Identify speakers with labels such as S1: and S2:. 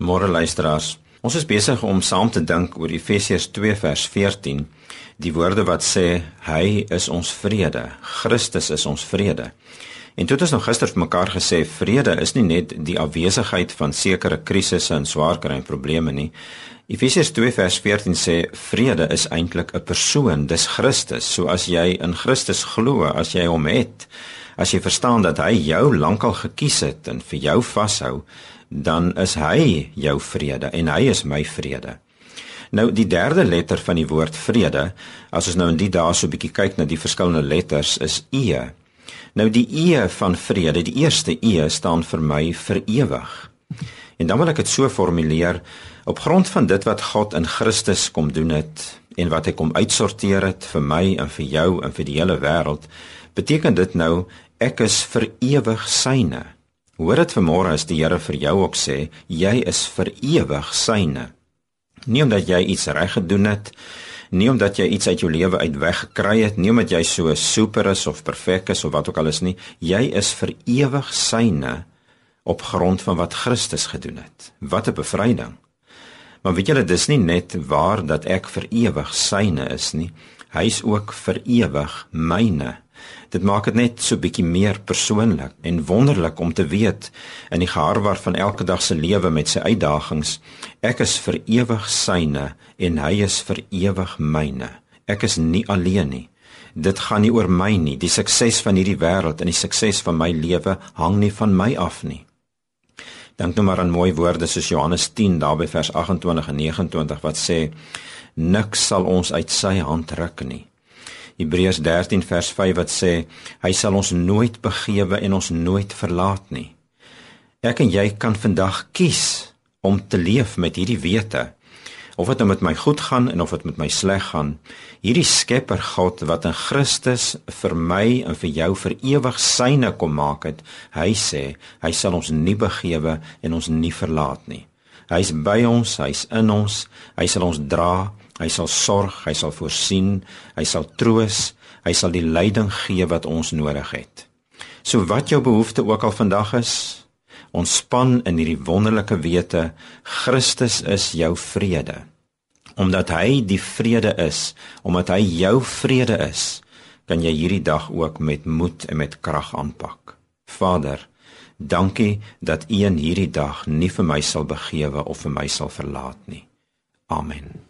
S1: Môre luisteraars, ons is besig om saam te dink oor Efesiërs 2 vers 14, die woorde wat sê hy is ons vrede, Christus is ons vrede. En toe het ons nog gister vir mekaar gesê vrede is nie net die afwesigheid van sekere krisisse en swaar kry en probleme nie. Efesiërs 2 vers 14 sê vrede is eintlik 'n persoon, dis Christus. So as jy in Christus glo, as jy hom het, as jy verstaan dat hy jou lankal gekies het en vir jou vashou, dan is hy jou vrede en hy is my vrede. Nou die derde letter van die woord vrede, as ons nou in die dae so 'n bietjie kyk na die verskillende letters, is E. Nou die E van vrede, die eerste E staan vir my vir ewig. En dan wil ek dit so formuleer op grond van dit wat God in Christus kom doen het en wat hy kom uitsorteer het vir my en vir jou en vir die hele wêreld, beteken dit nou ek is vir ewig syne. Hoor dit vanmôre as die Here vir jou ook sê, jy is vir ewig syne. Nie omdat jy iets reg gedoen het, nie omdat jy iets uit jou lewe uit weggekry het, nie omdat jy so super is of perfek is of wat ook al is nie, jy is vir ewig syne op grond van wat Christus gedoen het. Wat 'n bevryding. Maar weet julle, dis nie net waar dat ek vir ewig syne is nie, hy's ook vir ewig myne. Dit maak dit net so bietjie meer persoonlik en wonderlik om te weet in die geharwar van elke dag se lewe met sy uitdagings, ek is vir ewig syne en hy is vir ewig myne. Ek is nie alleen nie. Dit gaan nie oor my nie. Die sukses van hierdie wêreld en die sukses van my lewe hang nie van my af nie. Dink nou maar aan mooi woorde soos Johannes 10 daarby vers 28 en 29 wat sê niks sal ons uit sy hand ruk nie. Hebreërs 13 vers 5 wat sê hy sal ons nooit begewe en ons nooit verlaat nie. Ek en jy kan vandag kies om te leef met hierdie wete of dit nou met my goed gaan en of dit met my sleg gaan. Hierdie Skepper God wat in Christus vir my en vir jou vir ewig syne kom maak het, hy sê hy sal ons nie begewe en ons nie verlaat nie. Hy's by ons, hy's in ons, hy sal ons dra, Hy sal sorg, hy sal voorsien, hy sal troos, hy sal die leiding gee wat ons nodig het. So wat jou behoefte ook al vandag is, ontspan in hierdie wonderlike wete, Christus is jou vrede. Omdat hy die vrede is, omdat hy jou vrede is, kan jy hierdie dag ook met moed en met krag aanpak. Vader, dankie dat U in hierdie dag nie vir my sal begewe of vir my sal verlaat nie. Amen.